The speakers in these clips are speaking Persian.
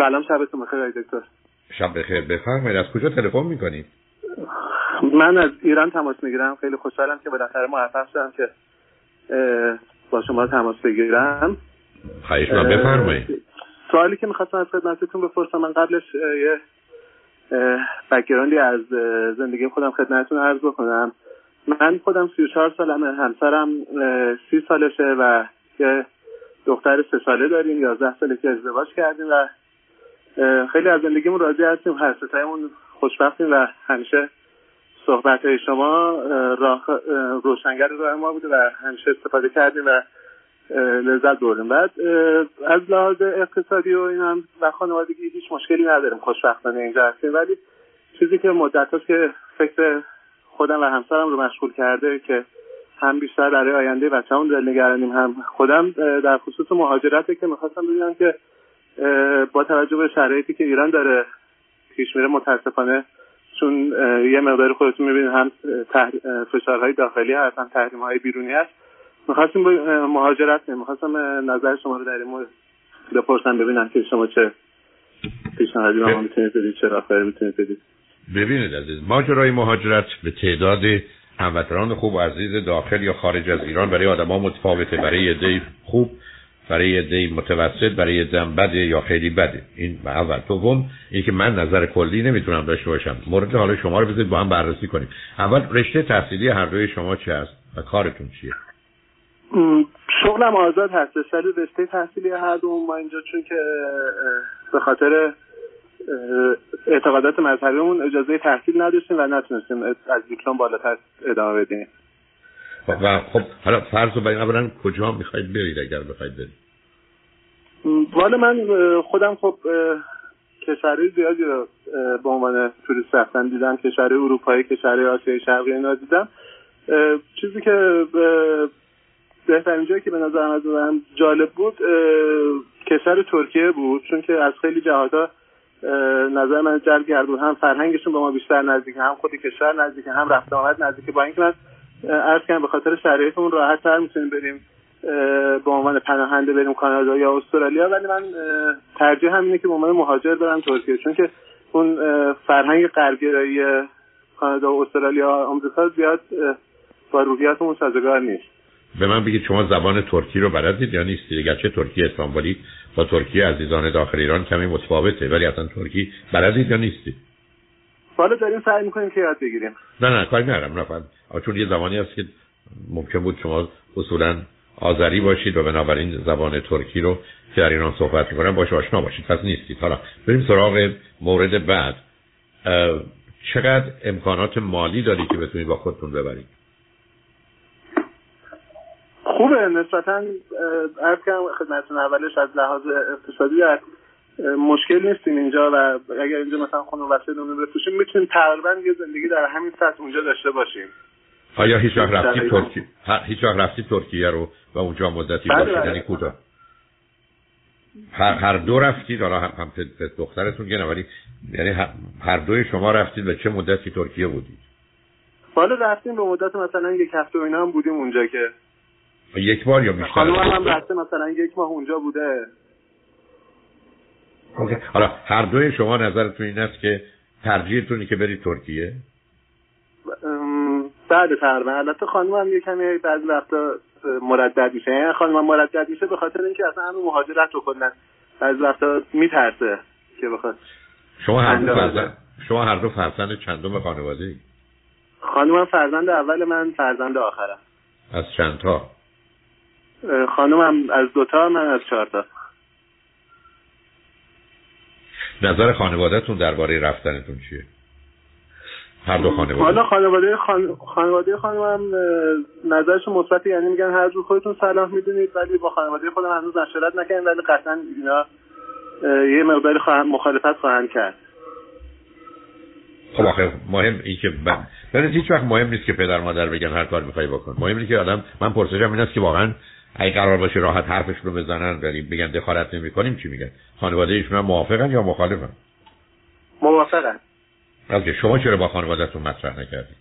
سلام شبتون بخیر آقای دکتر. شب بخیر. بفرمایید از کجا تلفن می‌کنید من از ایران تماس می‌گیرم. خیلی خوشحالم که بالاخره موفق شدم که با شما تماس بگیرم. خواهش بفرمایید. سوالی که می‌خواستم از خدمتتون بپرسم. من قبلش یه بکگراندی از زندگی خودم خدمتتون عرض بکنم. من خودم 34 سالمه. همسرم سی سالشه و یه دختر سه ساله داریم. یازده ساله که ازدواج کردیم و خیلی از زندگیمون راضی هستیم هر ستایمون خوشبختیم و همیشه صحبت های شما راه روشنگر راه ما بوده و همیشه استفاده کردیم و لذت بردیم. بعد از لحاظ اقتصادی و این هم و خانوادگی هیچ مشکلی نداریم خوشبختانه اینجا هستیم. ولی چیزی که مدت که فکر خودم و همسرم رو مشغول کرده که هم بیشتر برای آینده بچه‌مون دل نگرانیم هم خودم در خصوص مهاجرته که می‌خواستم ببینم که با توجه به شرایطی که ایران داره پیش میره متاسفانه چون یه مقدار خودتون می‌بینید هم فشارهای داخلی هست هم تحریم های بیرونی هست. می‌خواستیم مهاجرت می‌خواستم نظر شما رو در این مورد بپرسم ببینم که شما چه پیشنهادی ما می‌تونید بدید چه راهکاری می‌تونید بدید. ببینید عزیز ماجرای مهاجرت به تعداد هموطنان خوب و عزیز داخل یا خارج از ایران برای آدما متفاوته. برای عده خوب برای عده متوسط برای عده بده یا خیلی بده. این اول. دوم این که من نظر کلی نمی‌تونم داشته باشم. مورد حالا شما رو بذارید با هم بررسی کنیم. اول رشته تحصیلی هر دوی شما چی است و کارتون چیه؟ شغلم آزاد هست. ولی رشته تحصیلی هر دوم ما اینجا چون که به خاطر اعتقادات مذهبیمون اجازه تحصیل نداشتیم و نتونستیم از دیپلم بالاتر ادامه بدیم. و خب حالا فرض رو اولا کجا می‌خواید برید اگر بخواید برید؟ والا من خودم خب کشورهای زیادی رو به عنوان توریست رفتن دیدم کشورهای اروپایی کشورهای آسیای شرقی اینا دیدم. چیزی که بهترین جایی که به نظرم از من جالب بود کشور ترکیه بود چون که از خیلی جهاتا نظر من جلب گردون هم فرهنگشون به ما بیشتر نزدیک هم خود کشور نزدیک هم رفت آمد نزدیک. با اینکه من عرض کنم به خاطر شرایطمون راحت تر می‌تونیم بریم به عنوان پناهنده بریم کانادا یا استرالیا. ولی من ترجیح همینه که به عنوان مهاجر برم ترکیه. چون که اون فرهنگ غربگرایی کانادا و استرالیا آمریکا زیاد با روحیاتمون سازگار نیست. به من بگید شما زبان ترکی رو بلدید یا نیستید چه ترکی استانبولی با ترکی عزیزان داخل ایران کمی متفاوته. ولی اصلا ترکی بلدید یا نیستید؟ حالا داریم سعی می‌کنیم که یاد بگیریم. نه نه کاری ندارم نه چون یه زمانی هست که ممکن بود شما اصولا آذری باشید و بنابراین زبان ترکی رو که در ایران صحبت می‌کنن باشه آشنا باشید. پس نیستید. حالا بریم سراغ مورد بعد. چقدر امکانات مالی دارید که بتونید با خودتون ببرید؟ خوبه نسبتا عرض کنم خدمتتون اولش از لحاظ اقتصادی مشکل نیستیم اینجا و اگر اینجا مثلا خونه وسیلمون بفروشیم می‌تونیم تقریبا یه زندگی در همین سطح اونجا داشته باشیم. آیا هیچ وقت رفتی ترکیه هیچ وقت رفتی ترکیه رو و اونجا مدتی بله، باشید؟ بله. یعنی کوتاه. هر, هر دو رفتید حالا هم, هم دخترتون گنه ولی یعنی هر دوی شما رفتید و چه مدتی ترکیه بودید؟ حالا رفتیم به مدت مثلا یک هفته و اینا هم بودیم اونجا که. یک بار یا بیشتر؟ خانم هم رفته مثلا یک ماه اونجا بوده. حالا هر دوی شما نظرتون این است که ترجیحتونی که برید ترکیه؟ بعد تقریبا البته خانم هم یه کمی بعضی وقتا مردد میشه. یعنی خانم هم مردد میشه به خاطر اینکه اصلا همون مهاجرت رو کلا بعضی وقتا میترسه که بخواد شما هر دو فرزند شما هر دو فرزند چندم خانواده ای؟ خانم فرزند اول من فرزند آخرم. از چند تا خانم از دوتا من از چهار تا نظر خانوادهتون درباره رفتنتون چیه؟ هر دو خانواده. حالا خانواده خان... خانواده خانمم نظرش مثبت یعنی میگن هر جور خودتون صلاح می‌دونید ولی با خانواده خودم هنوز مشورت نکردیم ولی قطعا اینا یه مقداری خواهن مخالفت خواهند کرد. خب آخه مهم این که من هیچ وقت مهم نیست که پدر مادر بگن هر کار می‌خوای بکن. مهم اینه که آدم من پرسشم این است که واقعا اگه قرار باشه راحت حرفش رو بزنن ولی بگن دخالت نمی کنیم چی میگن؟ خانواده ایشون موافقن یا مخالفن؟ موافقن. اوکی شما چرا با خانوادهتون مطرح نکردید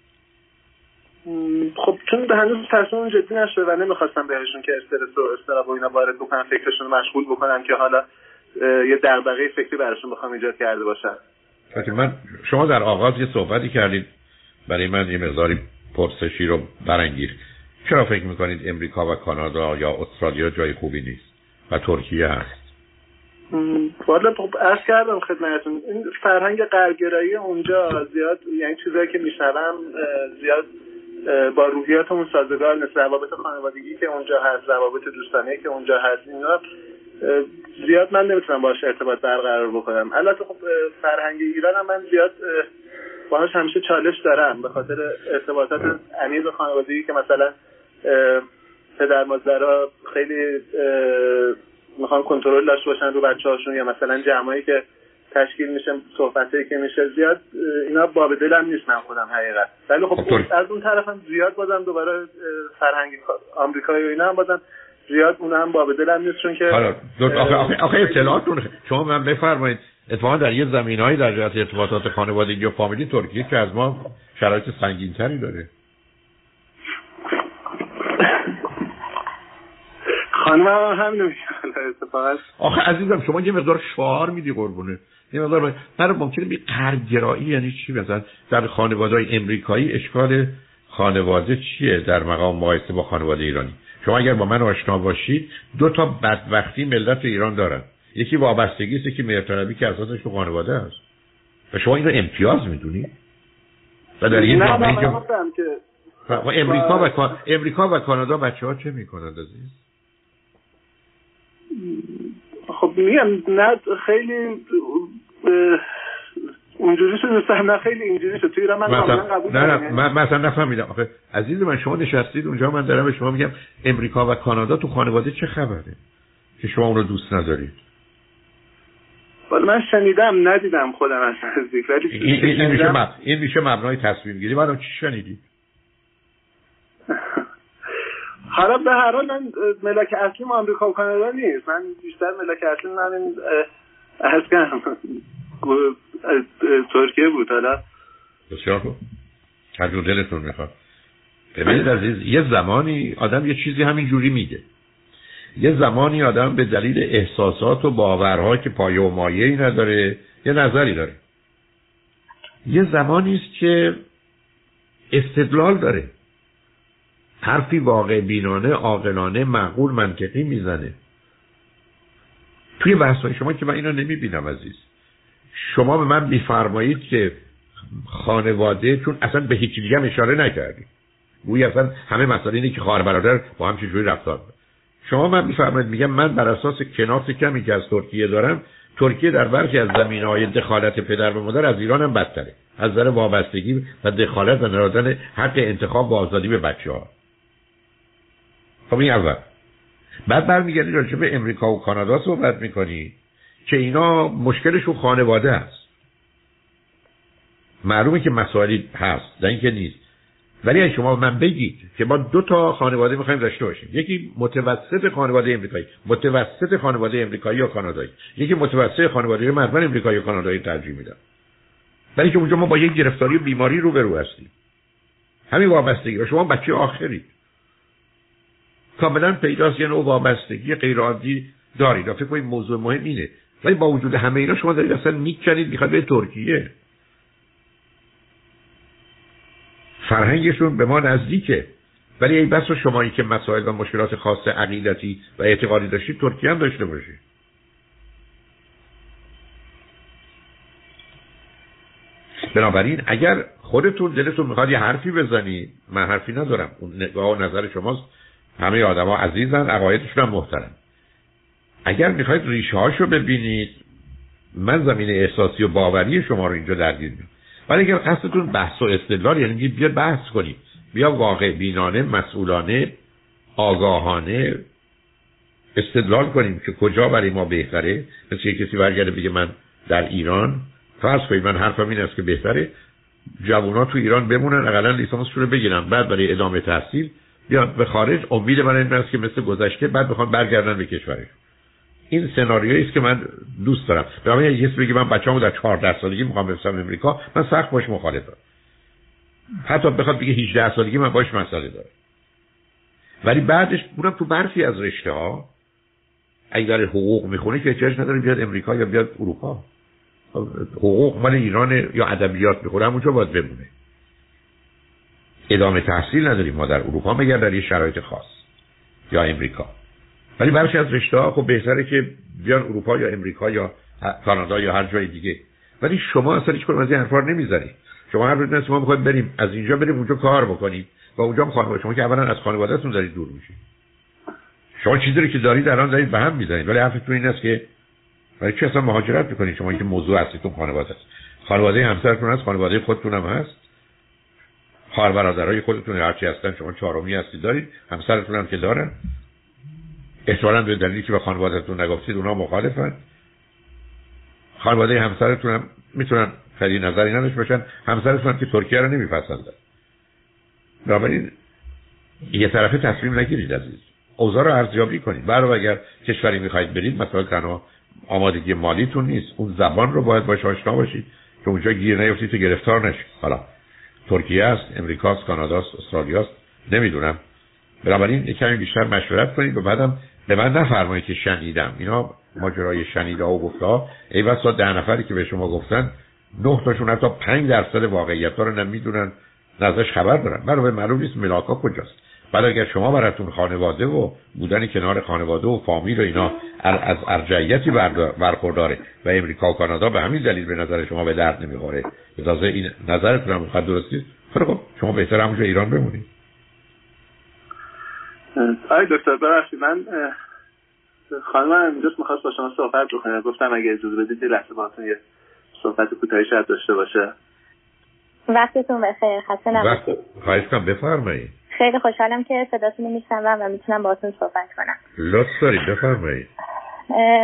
خب چون به هنوز تصمیم جدی نشده و نمی‌خواستم بهشون که استرس و استراب و اینا وارد بکنم فکرشون رو مشغول بکنم که حالا یه دغدغه فکری براشون بخوام ایجاد کرده باشم من شما در آغاز یه صحبتی کردید برای من یه مقداری پرسشی رو برانگیخت. چرا فکر می‌کنید امریکا و کانادا یا استرالیا جای خوبی نیست و ترکیه هست؟ والا خب عرض کردم خدمتتون این فرهنگ قرگرایی اونجا زیاد یعنی چیزایی که میشنوم زیاد با روحیاتمون سازگار نیست روابط خانوادگی که اونجا هست روابط دوستانه که اونجا هست اینا زیاد من نمی‌تونم باش ارتباط برقرار بکنم. البته خب فرهنگ ایران هم من زیاد باهاش همیشه چالش دارم به خاطر ارتباطات عمیق خانوادگی که مثلا پدر مادرها خیلی می‌خوان کنترل داشته باشن رو بچه هاشون یا مثلا جمعایی که تشکیل میشه صحبتی که میشه زیاد اینا باب دلم نیست من خودم حقیقت ولی خب, خب، از اون طرفم زیاد بازم دوباره فرهنگ آمریکایی و اینا هم بازم زیاد اون هم باب دلم نیست چون که حالا آخه آخه, آخه اطلاعاتون شما من بفرمایید اتفاقا در یه زمینهایی در جهت ارتباطات خانوادگی و فامیلی ترکیه که از ما شرایط سنگینتری داره. خانم هم همینو اتفاقا. آخه عزیزم شما یه مقدار شعار میدی قربونه. یه مقدار من ممکنه بی قرگرایی یعنی چی؟ مثلا در خانواده های امریکایی اشکال خانواده چیه در مقام مقایسه با خانواده ایرانی؟ شما اگر با من آشنا باشید دو تا بدبختی ملت ایران دارن. یکی وابستگی است که مهرطلبی که اساسش تو خانواده است. و شما این رو امتیاز می‌دونید و در این جامعه که امریکا و امریکا و کانادا بچه ها چه می‌کنند عزیز؟ خب میگم نه خیلی اونجوری شده نه خیلی اینجوری شد. توی من مثلا قبول نه نه من مثلا نفهمیدم. آخه عزیز من شما نشستید اونجا من دارم به شما میگم امریکا و کانادا تو خانواده چه خبره که شما اون رو دوست ندارید؟ ولی من شنیدم ندیدم خودم از نزدیک ولی این, این, میشه مب... این میشه مبنای تصمیم گیری چی شنیدید حالا به هر حال من ملک اصلی آمریکا و کانادا نیست. من بیشتر اصلی من از کنم ترکیه بود. حالا بسیار خوب. هر دلتون می‌خواد. ببینید عزیز یه زمانی آدم یه چیزی همین جوری میگه. یه زمانی آدم به دلیل احساسات و باورها که پایه و مایه‌ای نداره یه نظری داره. یه زمانی است که استدلال داره. حرفی واقع بینانه عاقلانه معقول منطقی می‌زنه. توی بحث شما که من اینو نمی‌بینم عزیز. شما به من میفرمایید که خانواده چون اصلا به هیچ دیگه اشاره نکردید گویی اصلا همه مسئله اینه که خواهر برادر با هم چجوری رفتار شما من میفرمایید میگم من بر اساس کناس کمی که از ترکیه دارم ترکیه در برخی از زمین های دخالت پدر و مادر از ایران هم بدتره. از نظر وابستگی و دخالت و نرادن حق انتخاب و آزادی به بچه ها خب این اول. بعد برمیگردی راجع به امریکا و کانادا صحبت می‌کنی که اینا مشکلشون خانواده است معلومه که مسائلی هست در اینکه نیست. ولی شما من بگید که ما دو تا خانواده می‌خوایم داشته باشیم. یکی متوسط خانواده امریکایی متوسط خانواده امریکایی یا کانادایی. یکی متوسط خانواده مردم امریکایی یا کانادایی ترجیح میدم ولی که اونجا ما با یک گرفتاری و بیماری رو برو هستیم. همین وابستگی. و شما بچه آخرید کاملا پیداست یه نوع وابستگی غیر عادی دارید. فکر کنید موضوع مهم اینه. ولی با وجود همه اینا شما دارید اصلا می‌کنید می‌خواد به ترکیه. فرهنگشون به ما نزدیکه. ولی ای بس شمایی که مسائل و مشکلات خاص عقیدتی و اعتقادی داشتید ترکیه هم داشته باشید بنابراین اگر خودتون دلتون می‌خواد یه حرفی بزنید من حرفی ندارم. اون نگاه و نظر شماست. همه آدما عزیزن عقایدشون هم محترم. اگر می‌خواید ریشه هاشو ببینید من زمین احساسی و باوری شما رو اینجا درگیر می‌کنم. ولی اگر قصدتون بحث و استدلال یعنی بیا بحث کنید بیا واقع بینانه مسئولانه آگاهانه استدلال کنیم که کجا برای ما بهتره. مثل کسی برگرده بگه من در ایران. فرض کنید من حرفم این است که بهتره. جوونا تو ایران بمونن اقلا لیسانسشون رو بگیرن. بعد برای ادامه تحصیل بیاد به خارج امید من این است که مثل گذشته بعد بخوان برگردن به کشورش این سناریویی است که من دوست دارم. به من یه بگی من بچه‌مو در 14 سالگی می‌خوام بفرستم امریکا من سخت باش مخالفم حتی بخواد بگه 18 سالگی من باش مسئله دارم. ولی بعدش اونم تو برخی از رشته ها داره حقوق می‌خونه که احتیاج نداره بیاد امریکا یا بیاد اروپا. حقوق مال ایران یا ادبیات می‌خوره همونجا باید بمونه. ادامه تحصیل نداریم. ما در اروپا مگر در یه شرایط خاص یا امریکا. ولی برخی از رشته ها خب بهتره که بیان اروپا یا امریکا یا کانادا یا هر جای دیگه. ولی شما اصلا هیچ از این حرفا نمی‌زنید. شما هر روز ما می‌خواید بریم از اینجا بریم اونجا کار بکنید و اونجا هم خانواده شما که اولا از خانوادهتون دارید دور میشید. شما چیزی که دارید الان دارید به هم می‌زنید. ولی حرفتون این است که برای چی اصلا مهاجرت می‌کنید؟ شما که موضوع اصلیتون خانواده است. خانواده همسرتون هست خانواده خودتون هم هست. خواهر برادرای خودتون هرچی هستن شما چهارمی هستید دارید؟ همسرتون هم که دارن. احتمالاً به دلیلی که به خانوادهتون نگفتید اونا مخالفن. خانواده همسرتون هم می‌تونن خیلی نظری نداشت باشن. همسرتون هم که ترکیه رو نمیپسندن. بنابراین یه طرفه تصمیم نگیرید عزیز. اوضاع رو ارزیابی کنید. برای اگر کشوری می‌خواید برید مثلا تنها آمادگی مالیتون نیست. اون زبان رو باید باش آشنا باشید که اونجا گیر نیفتید تو گرفتار نشید. حالا ترکیه است امریکاست کاناداست استرالیاست نمی‌دونم. بنابراین کمی بیشتر مشورت کنید و بعدم به من نفرمایید که شنیدم. اینا ماجرای شنیده و گفته ای بسا ده نفری که به شما گفتن نه تاشون حتی پنج درصد واقعیت ها رو نمی‌دونن ازش خبر دارن. برای معلوم نیست ملاکا کجاست. بعد اگر شما براتون خانواده و بودن کنار خانواده و فامیل و اینا از ارجعیتی برخورداره و امریکا و کانادا به همین دلیل به نظر شما به درد نمی‌خوره. اجازه این نظرتون هم خود درستی خب شما بهتر همونجا ایران بمونید. آی دکتر ببخشید. من خانم اینجاست می‌خواست با شما صحبت بکنه. گفتم اگه اجازه بدید لحظه باهاتون یه صحبت کوتاهی شاید داشته باشه. وقتتون بخیر. خسته نباشید. خواهش کنم بفرمایید. خیلی خوشحالم که صداتون رو میشنوم و می‌تونم باهاتون صحبت کنم. لطف دارید بفرمایید.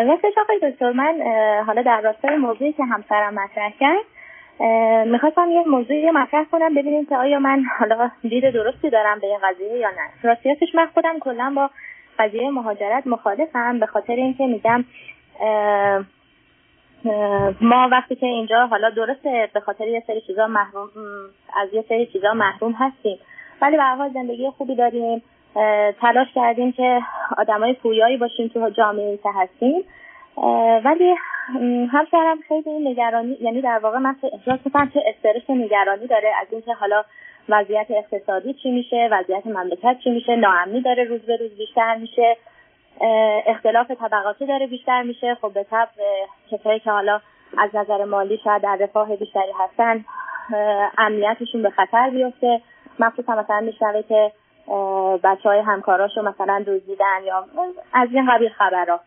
راستش آقای دکتر من حالا در راستای موضوعی که همسرم مطرح کرد می‌خواستم یه موضوعی مطرح کنم ببینیم که آیا من حالا دید درستی دارم به این قضیه یا نه. راستیتش من خودم کلا با قضیه مهاجرت مخالفم به خاطر اینکه میگم ما وقتی که اینجا حالا درسته به خاطر یه سری چیزا محروم از یه سری چیزا محروم هستیم. ولی به حال زندگی خوبی داریم. تلاش کردیم که آدمای پویایی باشیم تو جامعه که هستیم. ولی همسرم خیلی نگرانی یعنی در واقع من احساس می‌کنم که استرس نگرانی داره از اینکه حالا وضعیت اقتصادی چی میشه وضعیت مملکت چی میشه ناامنی داره روز به روز بیشتر میشه اختلاف طبقاتی داره بیشتر میشه. خب به طب کسایی که حالا از نظر مالی شاید در رفاه بیشتری هستن امنیتشون به خطر بیفته. مخصوصا مثلا میشنوه که بچه های همکاراشو مثلا دزدیدن یا از این قبیل خبرها.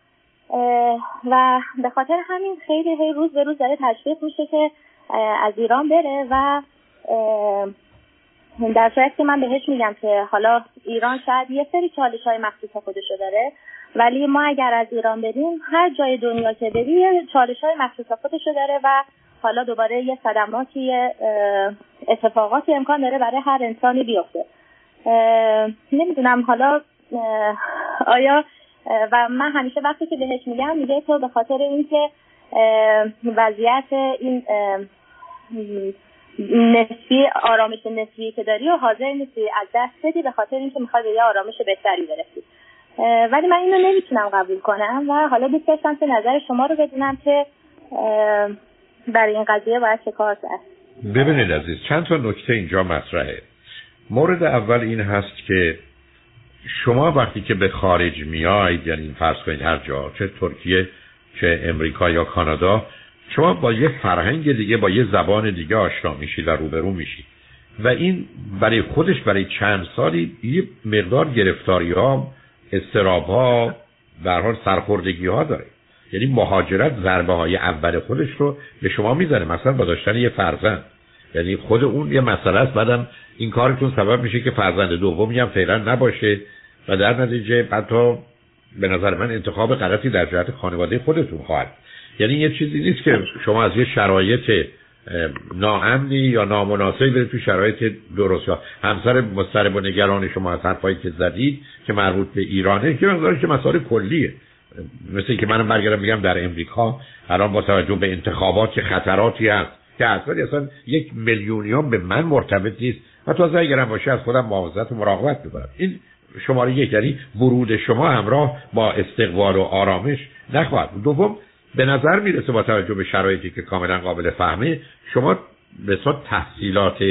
و به خاطر همین خیلی هی روز به روز داره تشویق میشه که از ایران بره و در صورت که من بهش میگم که حالا ایران شاید یه سری چالش های مخصوص خودشو داره ولی ما اگر از ایران بریم هر جای دنیا که بری چالش های مخصوص خودشو داره و حالا دوباره یه صدماتی اتفاقاتی امکان داره برای هر انسانی بیفته. نمی‌دونم حالا آیا و من همیشه وقتی که بهش میگم میگه تو به خاطر اینکه وضعیت این نسبی آرامش نسبی که داری و حاضر نیستی از دست بدی به خاطر اینکه می‌خوای به یه آرامش بهتری برسی. ولی من اینو نمی‌تونم قبول کنم و حالا دوست داشتم که نظر شما رو بدونم که برای این قضیه باید چه کار کرد؟ ببینید عزیز چند تا نکته اینجا مطرحه. مورد اول این هست که شما وقتی که به خارج میاید یعنی فرض کنید هر جا چه ترکیه چه امریکا یا کانادا شما با یه فرهنگ دیگه با یه زبان دیگه آشنا میشید و روبرو میشید. و این برای خودش برای چند سالی یه مقدار گرفتاری ها استراب ها در حال سرخوردگی ها داره. یعنی مهاجرت ضربه های اول خودش رو به شما می‌زنه. مثلا با داشتن یه فرزند. یعنی خود اون یه مسئله است. بعدم این کارتون سبب میشه که فرزند دومی هم فعلا نباشه. و در نتیجه حتی به نظر من انتخاب غلطی در جهت خانواده خودتون خواهد. یعنی یه چیزی نیست که شما از یه شرایط ناامنی یا نامناسبی برید تو شرایط درست. یا همسر مضطرب و نگران شما از حرفایی که زدید که مربوط به ایرانه که مسائل کلیه. مثل که منم برگردم میگم در امریکا الان با توجه به انتخابات که خطراتی هست. که اصلا یک میلیونیان به من مرتبط نیست. و تازه اگرم باشه از خودم محافظت و مراقبت می‌کنم. این شماره یک یعنی ورود شما همراه با استقبال و آرامش نخواهد دوم به نظر می‌رسه با توجه به شرایطی که کاملا قابل فهمه شما به تحصیلات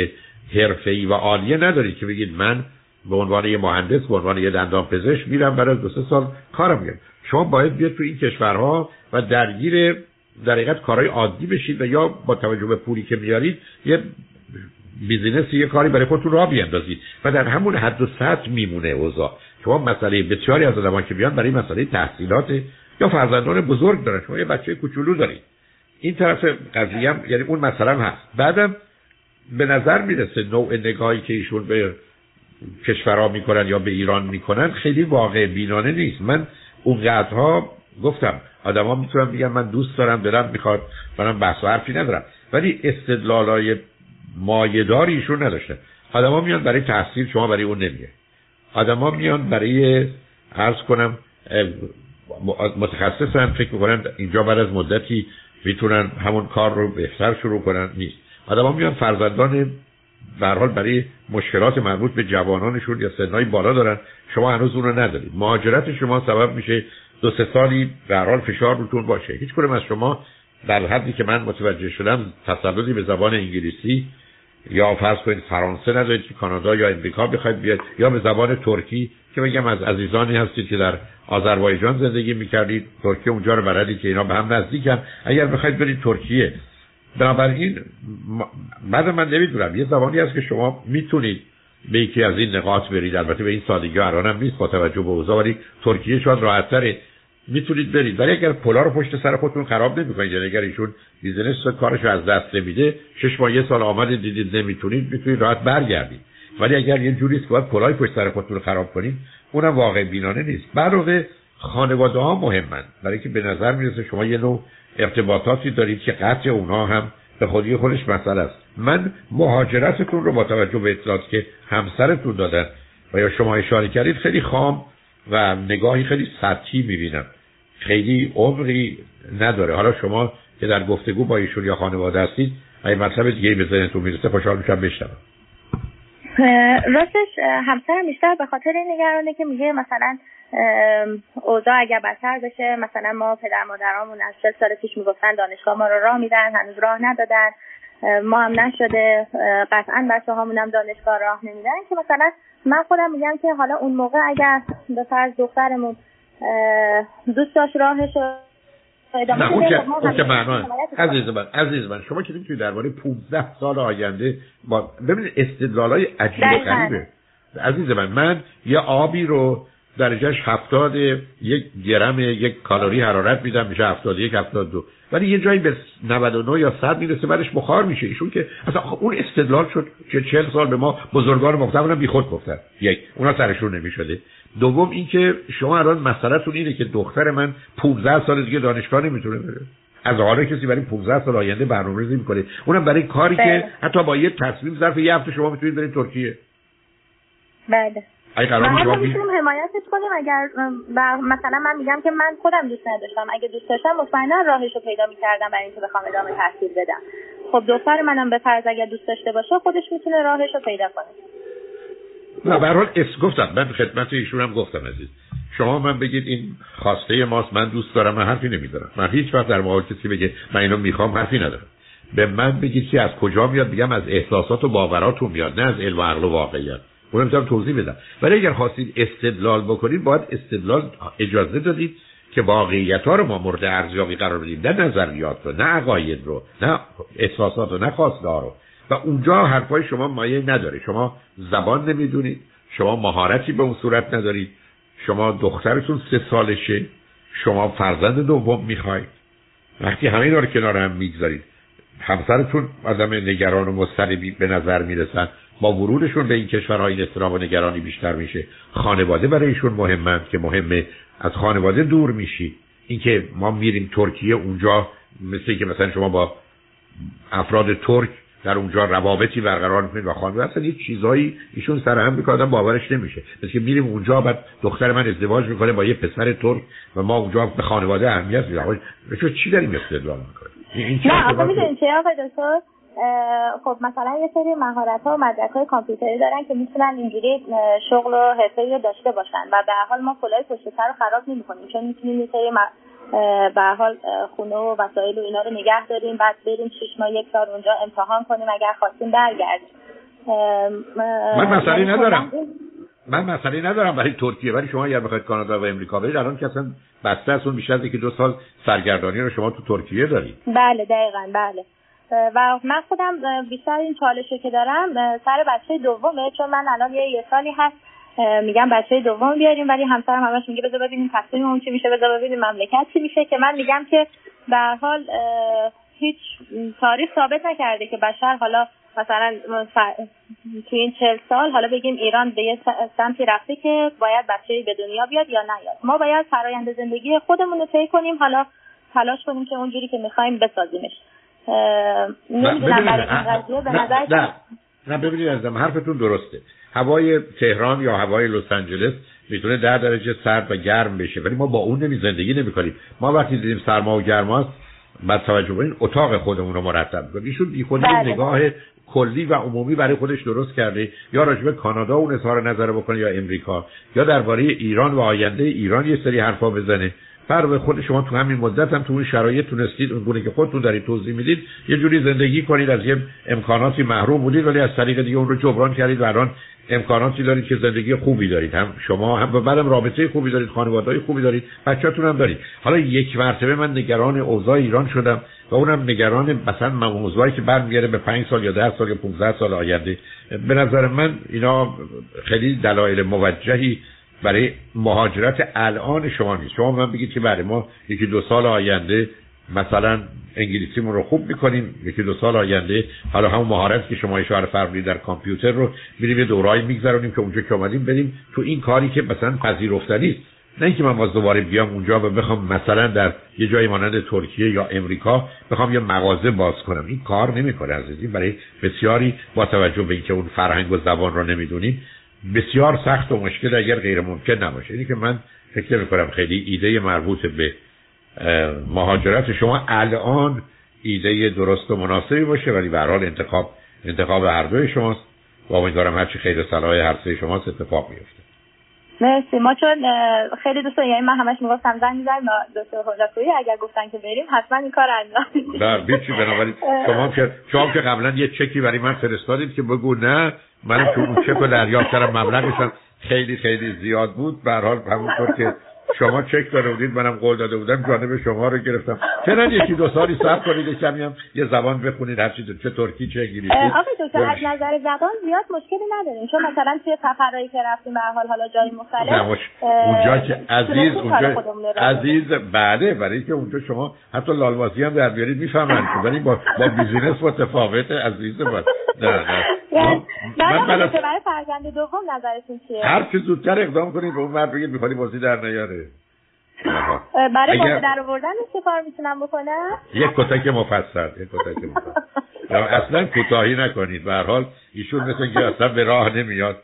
حرفه‌ای و عالیه ندارید که بگید من به عنوان یه مهندس به عنوان یه دندان پزشک میرم برای دو سه سال کارم میگم شما باید بیاد تو این کشورها و درگیر در حقیقت کارهای عادی بشید و یا با توجه به پولی که میارید یه بیزینس یه کاری برای خودتون راه بیاندازید. و در همون حد و سطح میمونه اوضاع. شما مسئله بسیاری از آدمان که بیان برای مسئله تحصیلات یا فرزندان بزرگ دارن. شما یه بچه کوچولو دارید. این طرف قضیه هم یعنی اون مثلا هست. بعدم به نظر می‌رسه نوع نگاهی که ایشون به کشورها می‌کنن یا به ایران می‌کنن خیلی واقع بینانه نیست. من اون قدرها گفتم آدما می‌تونن بگن من دوست دارم دلم می‌خواد منم بحث و حرفی ندارم. ولی استدلالای مایداری ایشون نداشته. آدما میان برای تحصیل شما برای اون نمیه آدما میان برای عرض کنم متخصصن فکر می‌کنن اینجا بعد از مدتی می‌تونن همون کار رو بهتر شروع کنن نیست. آدما میان فرزندان به حال برای مشکلات مربوط به جوانانشون یا سنهای بالا دارن. شما هنوز اون رو ندارید. مهاجرت شما سبب میشه دو سه سالی به حال فشار روتون باشه. هیچ کنم از شما در حدی که من متوجه شدم تسلطی به زبان انگلیسی یا فرض کنید فرانسه ندارید که کانادا یا امریکا بخواید بیاد یا به زبان ترکی که بگم از عزیزانی هستید که در آذربایجان زندگی می‌کردید. ترکیه اونجا رو بلدید که اینا به هم نزدیکن. اگر بخواید برید ترکیه بنابراین بعد من نمی‌دونم یه زبانی هست که شما می‌تونید به یکی از این نقاط برید. البته به این سادگی الانم نیست با توجه به اوضاع ولی ترکیه شاید راحتتره. می‌تونید برید. ولی اگر پلا رو پشت سر خودتون خراب نمی‌کنید یعنی اگر ایشون business کارش از دست نمیده شش ماه یه سال آمد دیدید نمی‌تونید می‌تونید راحت برگردید. ولی اگر یه جوری که باید پلای پشت سر خودتون رو خراب کنید اونم واقع بینانه نیست. برای خانواده ها مهمن. برای که به نظر می‌رسه شما یه نوع ارتباطاتی دارید که قطع اونها هم به خودی خودش مسئله است. من مهاجرتتون رو با توجه به اطلاعاتی که همسرتون دادن و یا شما اشاره کردید خیلی خام و نگاهی خیلی سطحی می‌بینم. خیلی عمری نداره. حالا شما که در گفتگو با ایشون یا خانواده هستید اگه مطلب دیگه به ذهنتون می‌رسه خوشحال میشم بشنوم. راستش همسرم بیشتر به خاطر این نگرانه که میگه مثلا اوضاع اگر بدتر بشه مثلا ما پدر مادرامون از چل سال پیش می‌گفتن دانشگاه ما رو راه میدن هنوز راه ندادن. ما هم نشده. قطعا بچه هامون هم دانشگاه راه نمیدن که مثلا من خودم میگم که حالا اون موقع اگر به فرض دخترمون دوست داشت راهش نه اون که, اون که عزیز من عزیز من شما که نمی‌تونید درباره 15 سال آینده با ببینید استدلال های عجیب و غریبه. عزیز من من یه آبی رو درجهش هفتاد یک گرم یک کالری حرارت میدم میشه هفتاد یک هفتاد دو. ولی یه جایی به 99 یا 100 می‌رسه بعدش بخار میشه. ایشون که اصلا اون استدلال شد که 40 سال به ما بزرگان مختلف بی خود گفتن. یک اونا سرشون نمی‌شده. دوم اینکه شما الان مسئلهتون اینه که دختر من 15 سال دیگه دانشگاه نمی‌تونه بره. از حالا کسی برای 15 سال آینده برنامه‌ریزی می‌کنه. اونم برای کاری که بله. حتی با یه تصمیم ظرف یه هفته شما می‌تونید برید ترکیه. بله. اگه قرار ما می‌تونیم حمایتش کنیم اگر مثلا من میگم که من خودم دوست نداشتم. اگه دوست داشتم مطمئنا راهش رو پیدا می‌کردم برای اینکه بخوام ادامه تحصیل بدم. خب دختر منم به فرض اگر دوست داشته باشه خودش می‌تونه راهش رو پیدا کنه. نه به حال اس گفتم من خدمت ایشون هم گفتم عزیز. شما من بگید این خواسته ماست من دوست دارم من حرفی نمیدارم من هیچ وقت در مقابل کسی بگه من اینو می‌خوام حرفی ندارم. به من بگید که از کجا میاد؟ بگم از احساسات و باوراتون میاد نه از علم و عقل و واقعیت. اونم می‌تونم توضیح بدم. ولی اگر خواستید استدلال بکنید باید استدلال اجازه دادید که واقعیت ها رو ما مورد ارزیابی قرار بدیم. نه نظریات رو نه عقاید رو نه احساسات رو نه خواسته رو. و اونجا حرفای شما مایه نداره. شما زبان نمی‌دونید شما مهارتی به اون صورت ندارید شما دخترتون سه سالشه شما فرزند دوم می‌خواید. وقتی همه رو کنار هم می‌گذارید همسرتون آدم نگران و مضطربی به نظر می‌رسن. با ورودشون به این کشورهای استرام و نگرانی بیشتر میشه. خانواده برایشون مهمند که مهمه. از خانواده دور میشی. اینکه ما میریم ترکیه اونجا مثل که مثلا شما با افراد ترک در اونجا روابطی برقرار می‌کنید و خانواده اصلا یه چیزایی ایشون سر هم می‌کنه باورش نمیشه. مثل که میریم اونجا بعد دختر من ازدواج می‌کنه با یه پسر ترک و ما اونجا به خانواده اهمیت میدیم. چی داریم استدلال می‌کنیم؟ نه آقا می‌دونید چه آقای دکتر؟ خب مثلا یه سری مهارت ها و مدرک های کامپیوتری دارن که می‌تونن اینجوری شغل و حرفه رو داشته باشن و به حال ما کلاه پشت سر رو خراب نمی‌کنیم. چون می‌تونیم یه سری به حال خونه و وسایل و اینا رو نگه داریم بعد بریم شش ماه یک سال اونجا امتحان کنیم اگر خواستیم برگردیم. من مسئله یعنی ندارم. من مسئله ندارم برای ترکیه ولی شما اگر بخواید کانادا و امریکا برید الان که اصلا بسته از اون بیشتر از که دو سال سرگردانی رو شما تو ترکیه دارید. بله دقیقا بله. و من خودم بیشتر این چالشه که دارم سر بچه دومه چون من الان یه, یه سالی هست میگم بچه دوم بیاریم ولی همسرم همش میگه بذار ببینیم تصمیم اون چی میشه بذار ببینیم مملکت چی میشه که من میگم که به حال هیچ تاریخ ثابت نکرده که بشر حالا مثلا تو این چل سال حالا بگیم ایران به یه سمتی رفته که باید بچه به دنیا بیاد یا نیاد. ما باید فرایند زندگی خودمون رو طی کنیم حالا تلاش کنیم که اونجوری که می‌خوایم بسازیمش. نمی‌دونم برای این قضیه به نظر نه نه ببینید ازم حرفتون درسته. هوای تهران یا هوای لس آنجلس می‌تونه در درجه سرد و گرم بشه ولی ما با اون نمی زندگی نمی کنیم. ما وقتی دیدیم سرما و گرماست بعد توجه کنین اتاق خودمون رو مرتب کنیم ایشون بی بله. نگاه کلی و عمومی برای خودش درست کرده. یا راجب کانادا اون اظهار نظر بکنه یا امریکا. یا درباره ایران و آینده ایران یه سری حرفا بزنه. فرق خود شما تو همین مدت هم تو اون شرایط تونستید اون گونه که خودتون دارید توضیح می‌دید یه جوری زندگی کنید از یه امکاناتی محروم بودید ولی از طریق دیگه اون رو جبران کردید و الان امکاناتی دارید که زندگی خوبی دارید. هم شما هم بعدم رابطه خوبی دارید خانواده‌ای خوبی دارید بچه‌تون هم دارید. حالا یک مرتبه من نگران اوضاع ایران شدم و اونم نگران مثلا موضوعی که برمیگرده به 5 سال یا 10 سال یا 15 سال آینده. به نظر من اینا خیلی دلایل موجهی برای مهاجرت الان شما نیست. شما من بگید که برای ما یکی دو سال آینده مثلا انگلیسیمون رو خوب می‌کنیم یکی دو سال آینده حالا همون مهارت که شما اشاره فرمودید در کامپیوتر رو میریم یه دورایی میگذرونیم که اونجا که اومدیم بریم تو این کاری که مثلا پذیرفتنی است نه اینکه من باز دوباره بیام اونجا و بخوام مثلا در یه جایی مانند ترکیه یا امریکا بخوام یه مغازه باز کنم. این کار نمی‌کنه عزیزی برای بسیاری با توجه به اینکه اون فرهنگ و زبان رو نمی‌دونیم بسیار سخت و مشکل اگر غیر ممکن نباشه. اینی که من فکر نمی کنم خیلی ایده مربوط به مهاجرت شما الان ایده درست و مناسبی باشه ولی به حال انتخاب انتخاب هر دوی شماست. و امیدوارم هرچی خیر صلاح هر سه شماست اتفاق بیفته مرسی. ما چون خیلی دوست یعنی من همش می‌گفتم زنگ می‌زنم دکتر حجتپوری اگر گفتن که بریم حتما این کار انجام در بیچی بنابراین شما که شما که قبلا یه چکی برای من فرستادید که بگو نه من تو اون چک رو دریافت کردم مبلغش خیلی خیلی زیاد بود. به هر حال همونطور که شما چک داده بودید منم قول داده بودم جانب شما رو گرفتم. چرا یکی دو سالی صبر کنید کمی هم یه زبان بخونید هر چیز چه ترکی چه انگلیسی. آقای دکتر از نظر زبان زیاد مشکلی نداریم. چون مثلا توی سفرهایی که رفتیم به حال حالا جای مختلف اونجا که عزیز اونجا عزیز بله برای که اونجا شما حتی لالماسی هم در بیارید می‌فهمن ولی با با بیزینس متفاوته عزیز با نه نه. من برای فرزند دوم نظرتون چیه؟ هر چه زودتر اقدام کنید به اون مرد بگید می‌خواد بازی در نیاره. برای اگر... در آوردن چه کار می‌تونم بکنم؟ یک کتک مفصل یک کتک مفصل. اصلا کوتاهی نکنید به هر حال ایشون مثل که اصلا به راه نمیاد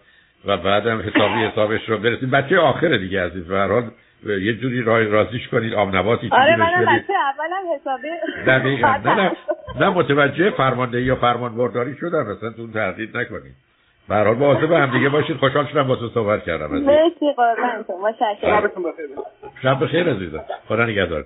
و بعدم حسابی حسابش رو برسید بچه آخره دیگه عزیز. به هر حال یه جوری راه رازیش کنید آب نباتی آره منم بچه اولم حسابی؟ دقیقا نه نه نه متوجه فرماندهی یا فرمان برداری شدم مثلا تو تهدید نکنید. به هر حال به هم دیگه باشید. خوشحال شدم با تو صحبت کردم مرسی قربانتون متشکرم. شب بخیر عزیزم. خدا نگهدار.